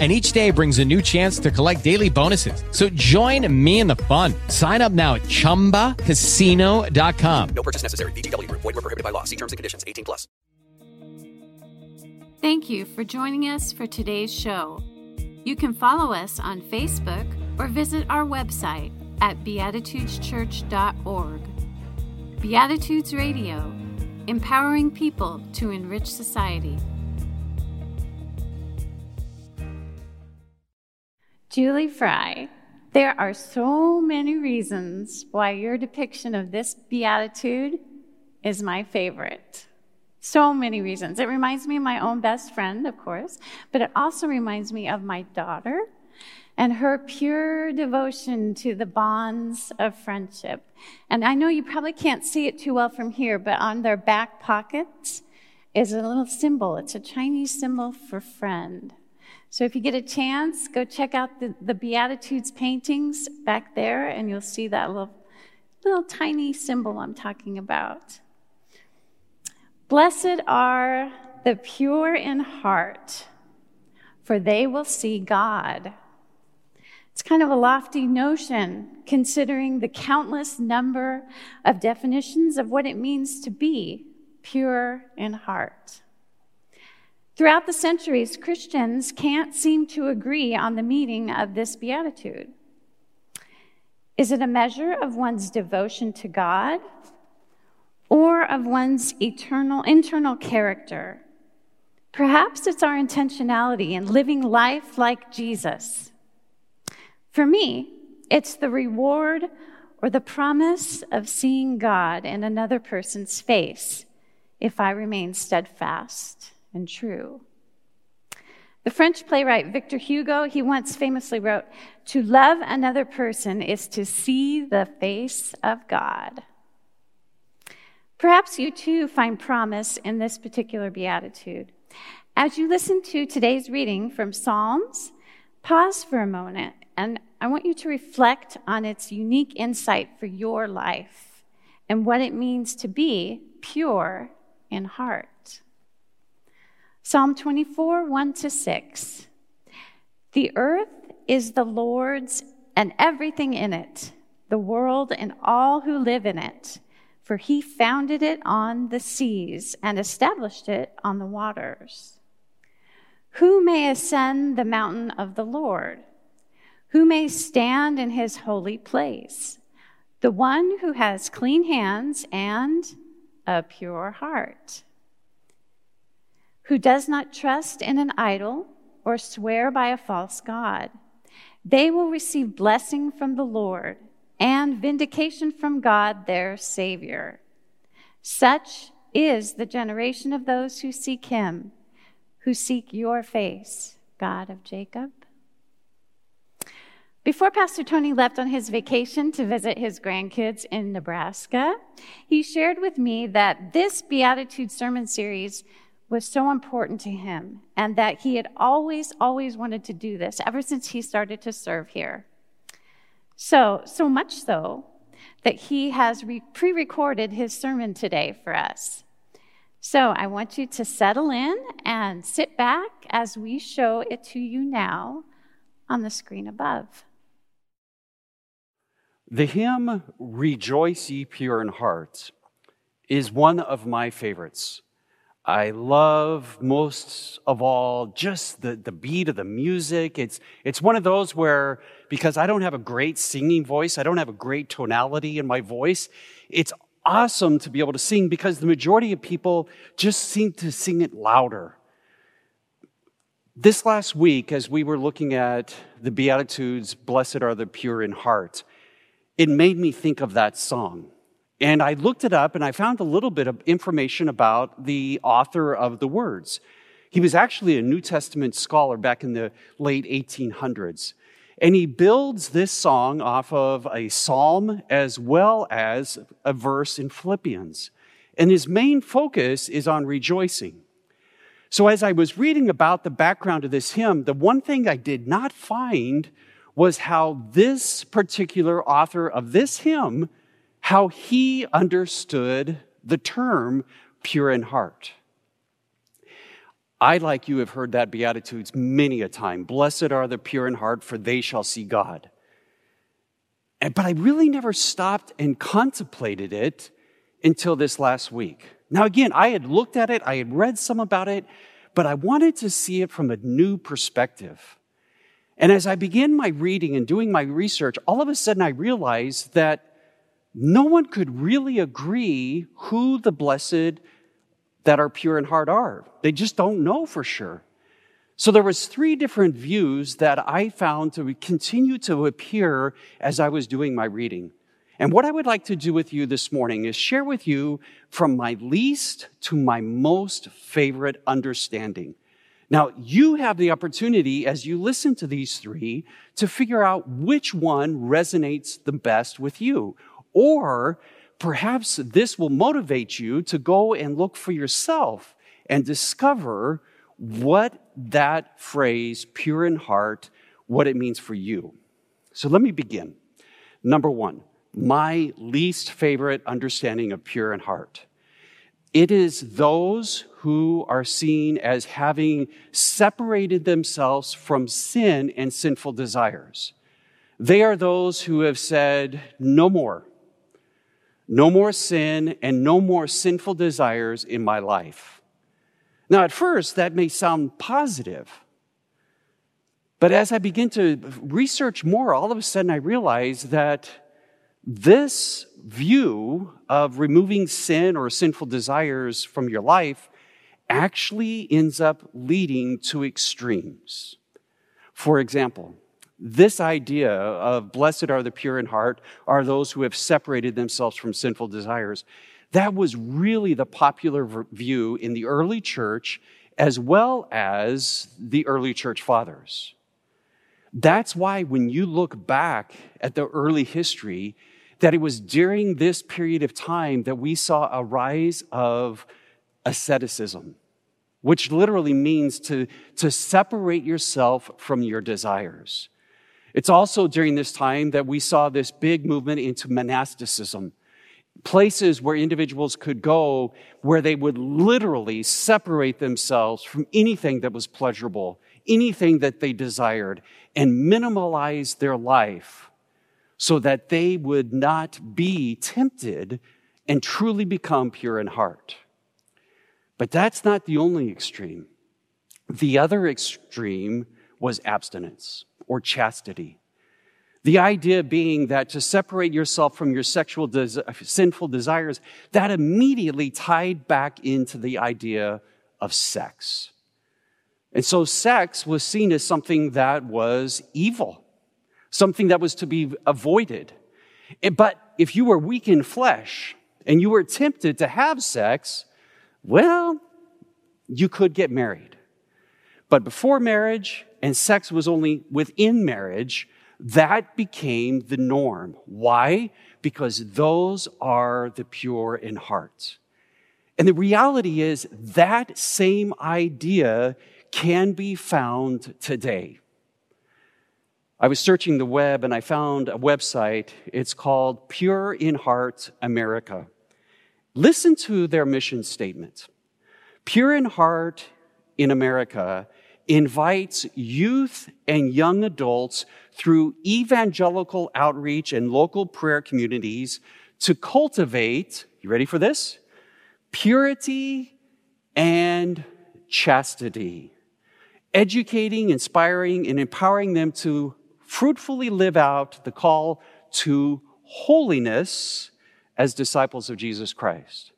and each day brings a new chance to collect daily bonuses. So join me in the fun. Sign up now at ChumbaCasino.com. No purchase necessary. VGW. Void were prohibited by law. See terms and conditions. 18 plus. Thank you for joining us for today's show. You can follow us on Facebook or visit our website at beatitudeschurch.org. Beatitudes Radio, empowering people to enrich society. Julie Fry, there are so many reasons why your depiction of this beatitude is my favorite. So many reasons. It reminds me of my own best friend, of course, but it also reminds me of my daughter and her pure devotion to the bonds of friendship. And I know you probably can't see it too well from here, but on their back pockets is a little symbol. It's a Chinese symbol for friend. So if you get a chance, go check out the, the Beatitudes paintings back there, and you'll see that little, little tiny symbol I'm talking about. Blessed are the pure in heart, for they will see God. It's kind of a lofty notion, considering the countless number of definitions of what it means to be pure in heart. Throughout the centuries, Christians can't seem to agree on the meaning of this beatitude. Is it a measure of one's devotion to God or of one's eternal internal character? Perhaps it's our intentionality in living life like Jesus. For me, it's the reward or the promise of seeing God in another person's face if I remain steadfast and true. The French playwright Victor Hugo, he once famously wrote, To love another person is to see the face of God. Perhaps you too find promise in this particular beatitude. As you listen to today's reading from Psalms, pause for a moment and I want you to reflect on its unique insight for your life and what it means to be pure in heart. Psalm 24, 1 to 6. The earth is the Lord's and everything in it, the world and all who live in it, for he founded it on the seas and established it on the waters. Who may ascend the mountain of the Lord? Who may stand in his holy place? The one who has clean hands and a pure heart who does not trust in an idol or swear by a false God. They will receive blessing from the Lord and vindication from God, their Savior. Such is the generation of those who seek Him, who seek your face, God of Jacob. Before Pastor Tony left on his vacation to visit his grandkids in Nebraska, he shared with me that this Beatitude sermon series was so important to him and that he had always, always wanted to do this ever since he started to serve here. So, so much so that he has re- pre recorded his sermon today for us. So I want you to settle in and sit back as we show it to you now on the screen above. The hymn, Rejoice Ye Pure in Heart, is one of my favorites. I love most of all just the, the beat of the music. It's, it's one of those where, because I don't have a great singing voice, I don't have a great tonality in my voice, it's awesome to be able to sing because the majority of people just seem to sing it louder. This last week, as we were looking at the Beatitudes, Blessed are the pure in heart, it made me think of that song. And I looked it up and I found a little bit of information about the author of the words. He was actually a New Testament scholar back in the late 1800s. And he builds this song off of a psalm as well as a verse in Philippians. And his main focus is on rejoicing. So as I was reading about the background of this hymn, the one thing I did not find was how this particular author of this hymn, how he understood the term pure in heart. I, like you, have heard that Beatitudes many a time. Blessed are the pure in heart, for they shall see God. But I really never stopped and contemplated it until this last week. Now, again, I had looked at it, I had read some about it, but I wanted to see it from a new perspective. And as I began my reading and doing my research, all of a sudden I realized that no one could really agree who the blessed that are pure in heart are. They just don't know for sure. So there was three different views that I found to continue to appear as I was doing my reading. And what I would like to do with you this morning is share with you from my least to my most favorite understanding. Now, you have the opportunity as you listen to these three to figure out which one resonates the best with you. Or perhaps this will motivate you to go and look for yourself and discover what that phrase, pure in heart, what it means for you. So let me begin. Number one, my least favorite understanding of pure in heart. It is those who are seen as having separated themselves from sin and sinful desires. They are those who have said, no more. No more sin and no more sinful desires in my life. Now, at first, that may sound positive. But as I begin to research more, all of a sudden I realize that this view of removing sin or sinful desires from your life actually ends up leading to extremes. For example, this idea of blessed are the pure in heart are those who have separated themselves from sinful desires. That was really the popular view in the early church as well as the early church fathers. That's why when you look back at the early history, that it was during this period of time that we saw a rise of asceticism, which literally means to, to separate yourself from your desires. It's also during this time that we saw this big movement into monasticism, places where individuals could go where they would literally separate themselves from anything that was pleasurable, anything that they desired, and minimalize their life so that they would not be tempted and truly become pure in heart. But that's not the only extreme. The other extreme was abstinence or chastity. The idea being that to separate yourself from your sexual des- sinful desires, that immediately tied back into the idea of sex. And so sex was seen as something that was evil, something that was to be avoided. But if you were weak in flesh and you were tempted to have sex, well, you could get married. But before marriage, and sex was only within marriage, that became the norm. Why? Because those are the pure in heart. And the reality is that same idea can be found today. I was searching the web and I found a website. It's called Pure in Heart America. Listen to their mission statement. Pure in Heart in America invites youth and young adults through evangelical outreach and local prayer communities to cultivate, you ready for this? Purity and chastity. Educating, inspiring, and empowering them to fruitfully live out the call to holiness as disciples of Jesus Christ.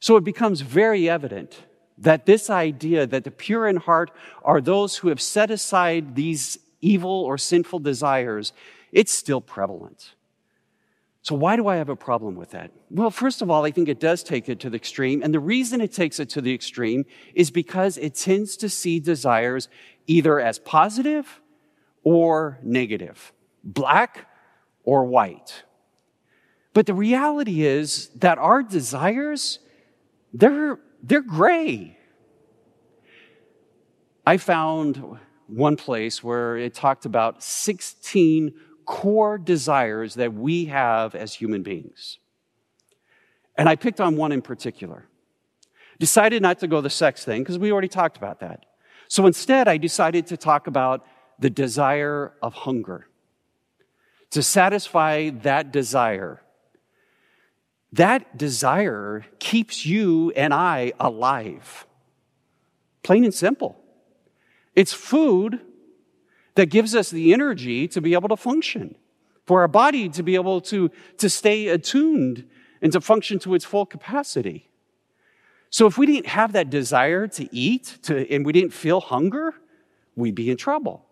So it becomes very evident that this idea that the pure in heart are those who have set aside these evil or sinful desires, it's still prevalent. So, why do I have a problem with that? Well, first of all, I think it does take it to the extreme. And the reason it takes it to the extreme is because it tends to see desires either as positive or negative, black or white. But the reality is that our desires they're, they're gray. I found one place where it talked about 16 core desires that we have as human beings. And I picked on one in particular. Decided not to go the sex thing because we already talked about that. So instead, I decided to talk about the desire of hunger. To satisfy that desire. That desire keeps you and I alive. Plain and simple. It's food that gives us the energy to be able to function, for our body to be able to, to stay attuned and to function to its full capacity. So if we didn't have that desire to eat to, and we didn't feel hunger, we'd be in trouble.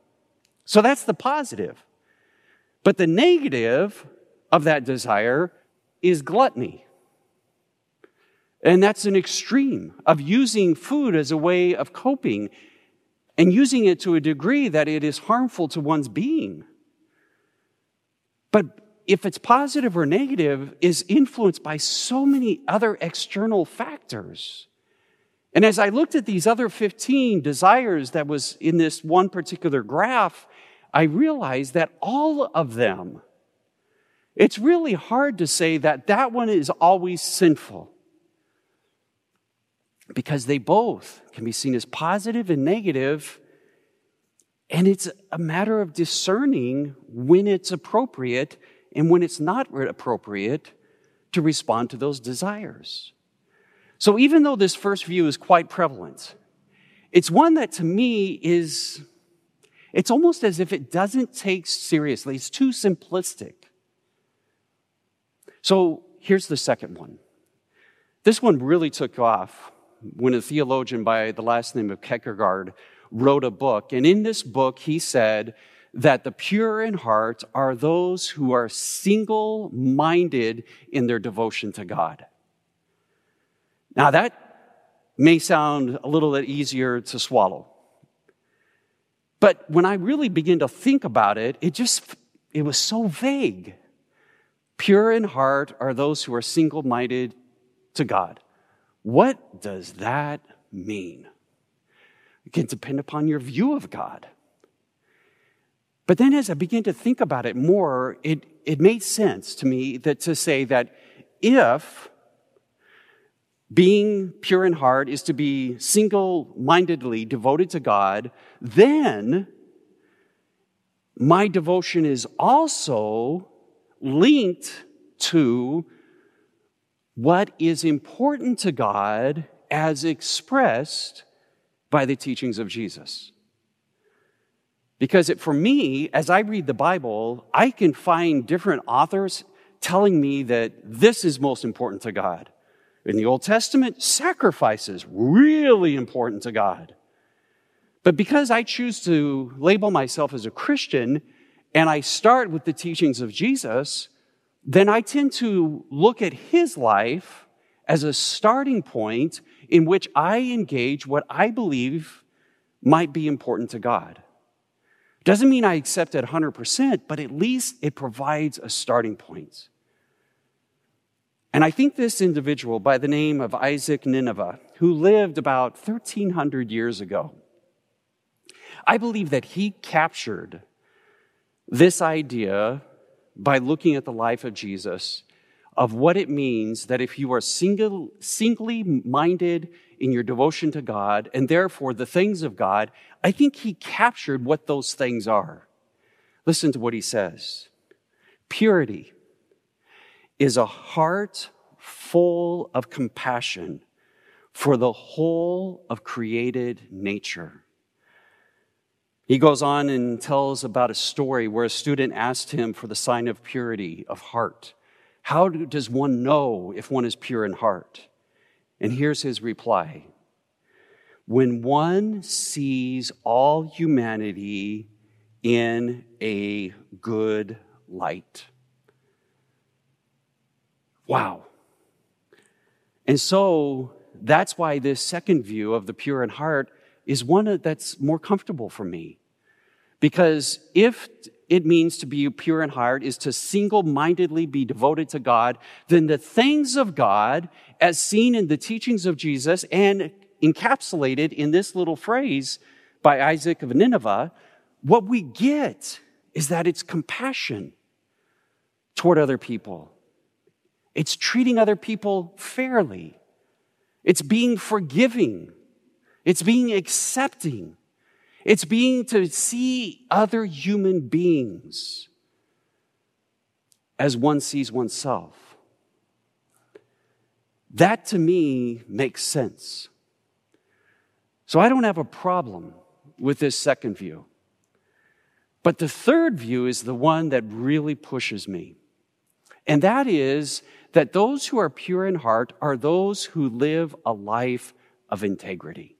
So that's the positive. But the negative of that desire is gluttony. And that's an extreme of using food as a way of coping and using it to a degree that it is harmful to one's being. But if it's positive or negative, is influenced by so many other external factors. And as I looked at these other 15 desires that was in this one particular graph, I realized that all of them, it's really hard to say that that one is always sinful because they both can be seen as positive and negative, and it's a matter of discerning when it's appropriate and when it's not appropriate to respond to those desires. So, even though this first view is quite prevalent, it's one that to me is, it's almost as if it doesn't take seriously. It's too simplistic. So, here's the second one. This one really took off when a theologian by the last name of Kierkegaard wrote a book. And in this book, he said that the pure in heart are those who are single minded in their devotion to God. Now, that may sound a little bit easier to swallow. But when I really begin to think about it, it just, it was so vague. Pure in heart are those who are single minded to God. What does that mean? It can depend upon your view of God. But then as I began to think about it more, it, it made sense to me that to say that if being pure in heart is to be single mindedly devoted to God, then my devotion is also linked to what is important to God as expressed by the teachings of Jesus. Because it, for me, as I read the Bible, I can find different authors telling me that this is most important to God. In the Old Testament, sacrifices really important to God. But because I choose to label myself as a Christian and I start with the teachings of Jesus, then I tend to look at his life as a starting point in which I engage what I believe might be important to God. Doesn't mean I accept it 100%, but at least it provides a starting point. And I think this individual by the name of Isaac Nineveh, who lived about 1300 years ago, I believe that he captured this idea by looking at the life of Jesus of what it means that if you are single, singly minded in your devotion to God and therefore the things of God, I think he captured what those things are. Listen to what he says Purity is a heart full of compassion for the whole of created nature. He goes on and tells about a story where a student asked him for the sign of purity of heart. How does one know if one is pure in heart? And here's his reply When one sees all humanity in a good light. Wow. And so that's why this second view of the pure in heart is one that's more comfortable for me. Because if it means to be pure in heart is to single mindedly be devoted to God, then the things of God, as seen in the teachings of Jesus and encapsulated in this little phrase by Isaac of Nineveh, what we get is that it's compassion toward other people. It's treating other people fairly. It's being forgiving. It's being accepting. It's being to see other human beings as one sees oneself. That to me makes sense. So I don't have a problem with this second view. But the third view is the one that really pushes me. And that is that those who are pure in heart are those who live a life of integrity.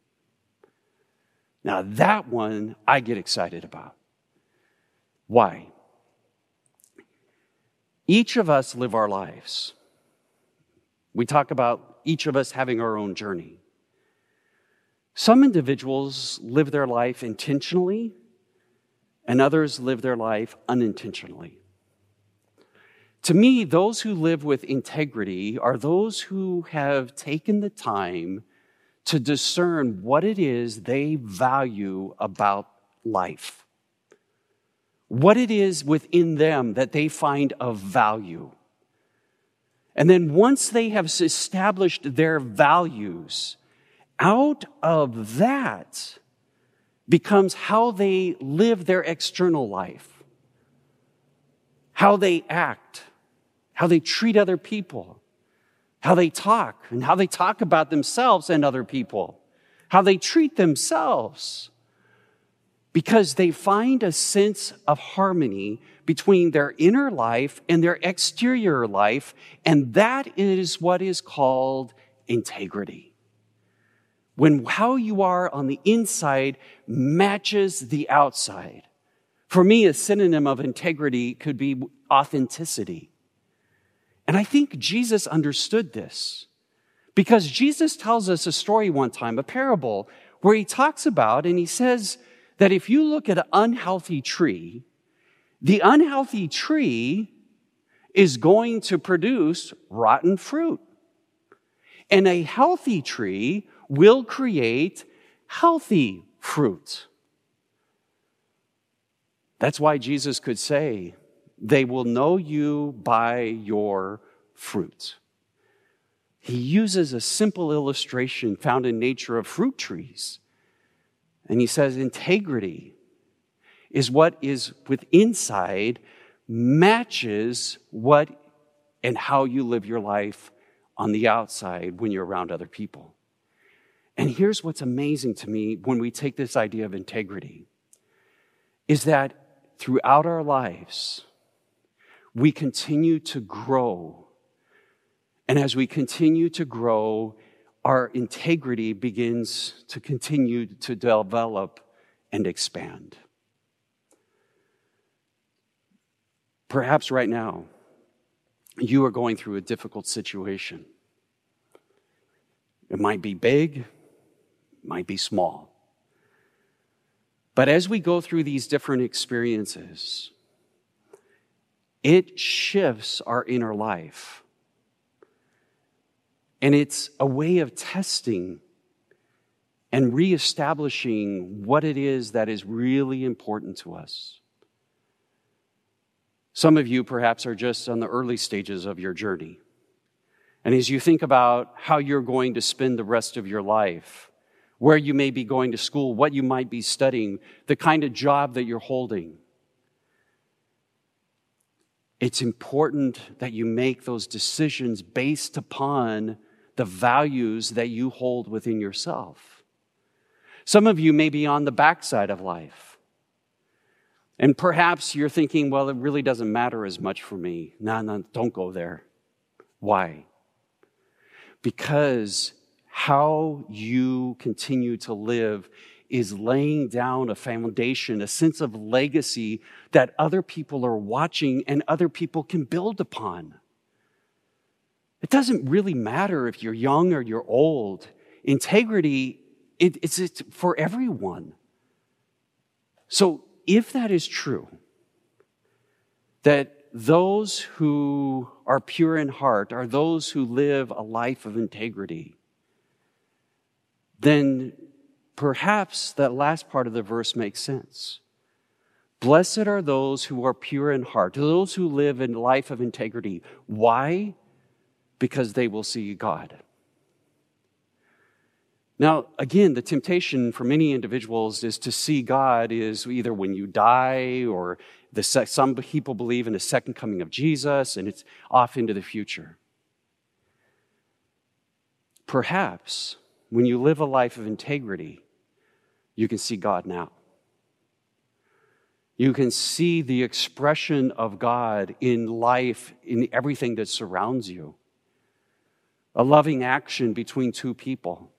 Now, that one I get excited about. Why? Each of us live our lives. We talk about each of us having our own journey. Some individuals live their life intentionally, and others live their life unintentionally. To me, those who live with integrity are those who have taken the time to discern what it is they value about life, what it is within them that they find of value. And then once they have established their values, out of that becomes how they live their external life, how they act, how they treat other people how they talk and how they talk about themselves and other people, how they treat themselves. Because they find a sense of harmony between their inner life and their exterior life, and that is what is called integrity. When how you are on the inside matches the outside. For me, a synonym of integrity could be authenticity. And I think Jesus understood this because Jesus tells us a story one time, a parable, where he talks about and he says that if you look at an unhealthy tree, the unhealthy tree is going to produce rotten fruit. And a healthy tree will create healthy fruit. That's why Jesus could say, they will know you by your fruit. He uses a simple illustration found in nature of fruit trees. And he says, integrity is what is with inside matches what and how you live your life on the outside when you're around other people. And here's what's amazing to me when we take this idea of integrity is that throughout our lives, we continue to grow. And as we continue to grow, our integrity begins to continue to develop and expand. Perhaps right now, you are going through a difficult situation. It might be big, it might be small. But as we go through these different experiences, it shifts our inner life. And it's a way of testing and reestablishing what it is that is really important to us. Some of you perhaps are just on the early stages of your journey. And as you think about how you're going to spend the rest of your life, where you may be going to school, what you might be studying, the kind of job that you're holding, it's important that you make those decisions based upon the values that you hold within yourself. Some of you may be on the backside of life. And perhaps you're thinking, well, it really doesn't matter as much for me. No, no, don't go there. Why? Because how you continue to live is laying down a foundation, a sense of legacy that other people are watching and other people can build upon. It doesn't really matter if you're young or you're old. Integrity, it, it's, it's for everyone. So if that is true, that those who are pure in heart are those who live a life of integrity, then perhaps that last part of the verse makes sense. Blessed are those who are pure in heart, those who live in life of integrity. Why? Because they will see God. Now, again, the temptation for many individuals is to see God is either when you die or the, some people believe in a second coming of Jesus and it's off into the future. Perhaps when you live a life of integrity, you can see God now. You can see the expression of God in life, in everything that surrounds you. A loving action between two people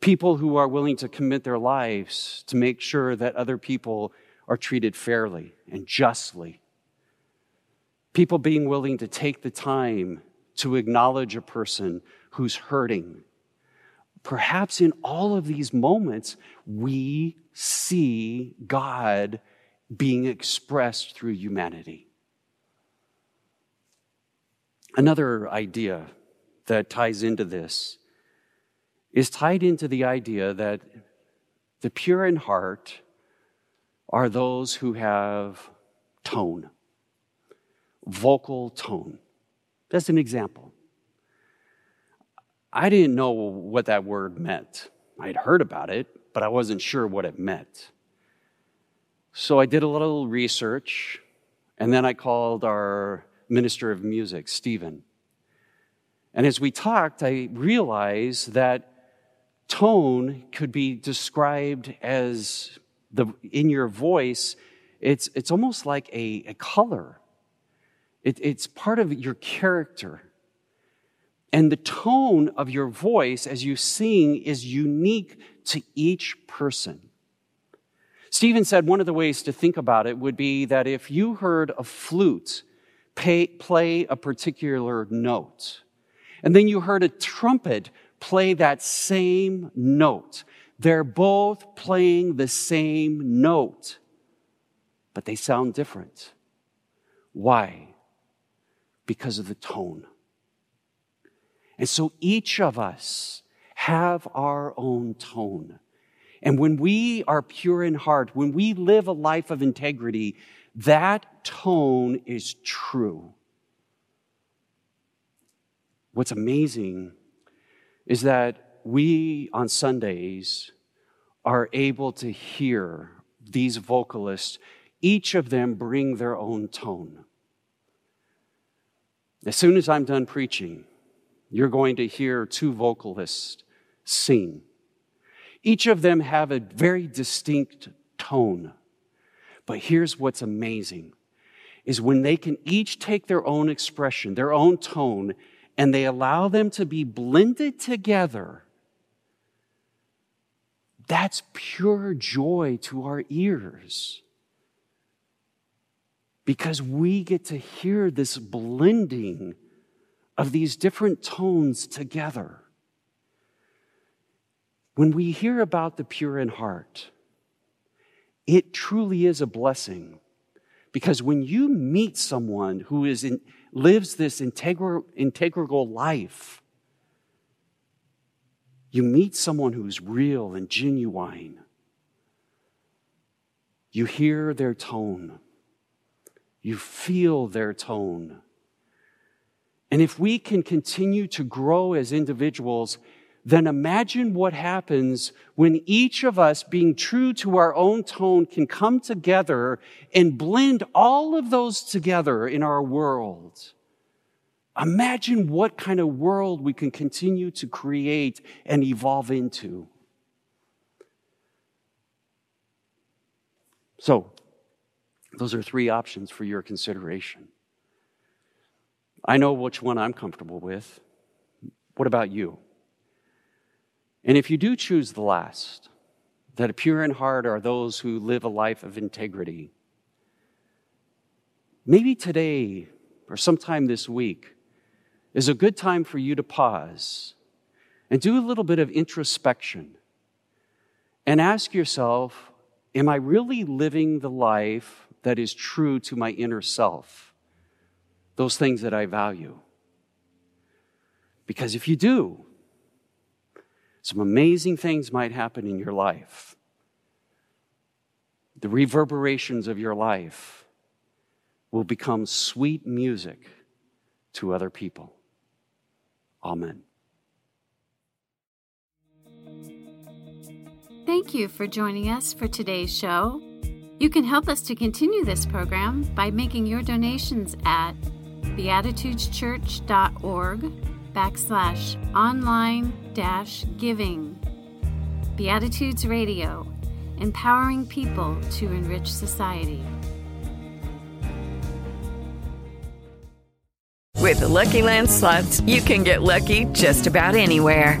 People who are willing to commit their lives to make sure that other people are treated fairly and justly. People being willing to take the time to acknowledge a person who's hurting. Perhaps in all of these moments, we see God being expressed through humanity. Another idea that ties into this is tied into the idea that the pure in heart are those who have tone, vocal tone. That's an example. I didn't know what that word meant. I'd heard about it, but I wasn't sure what it meant. So I did a little research, and then I called our minister of music, Stephen. And as we talked, I realized that tone could be described as the in your voice it's it's almost like a, a color it, it's part of your character and the tone of your voice as you sing is unique to each person stephen said one of the ways to think about it would be that if you heard a flute pay, play a particular note and then you heard a trumpet play that same note. They're both playing the same note, but they sound different. Why? Because of the tone. And so each of us have our own tone. And when we are pure in heart, when we live a life of integrity, that tone is true. What's amazing is that we on Sundays are able to hear these vocalists, each of them bring their own tone. As soon as I'm done preaching, you're going to hear two vocalists sing. Each of them have a very distinct tone. But here's what's amazing is when they can each take their own expression, their own tone, and they allow them to be blended together, that's pure joy to our ears. Because we get to hear this blending of these different tones together. When we hear about the pure in heart, it truly is a blessing. Because when you meet someone who is in, lives this integral, integral life, you meet someone who's real and genuine. You hear their tone. You feel their tone. And if we can continue to grow as individuals, then imagine what happens when each of us, being true to our own tone, can come together and blend all of those together in our world. Imagine what kind of world we can continue to create and evolve into. So, those are three options for your consideration. I know which one I'm comfortable with. What about you? And if you do choose the last, that pure in heart are those who live a life of integrity, maybe today or sometime this week, is a good time for you to pause and do a little bit of introspection and ask yourself Am I really living the life that is true to my inner self, those things that I value. Because if you do, some amazing things might happen in your life. The reverberations of your life will become sweet music to other people. Amen. Thank you for joining us for today's show. You can help us to continue this program by making your donations at beatitudeschurch.org backslash online dash giving. Beatitudes Radio, empowering people to enrich society. With the Lucky Land slots, you can get lucky just about anywhere.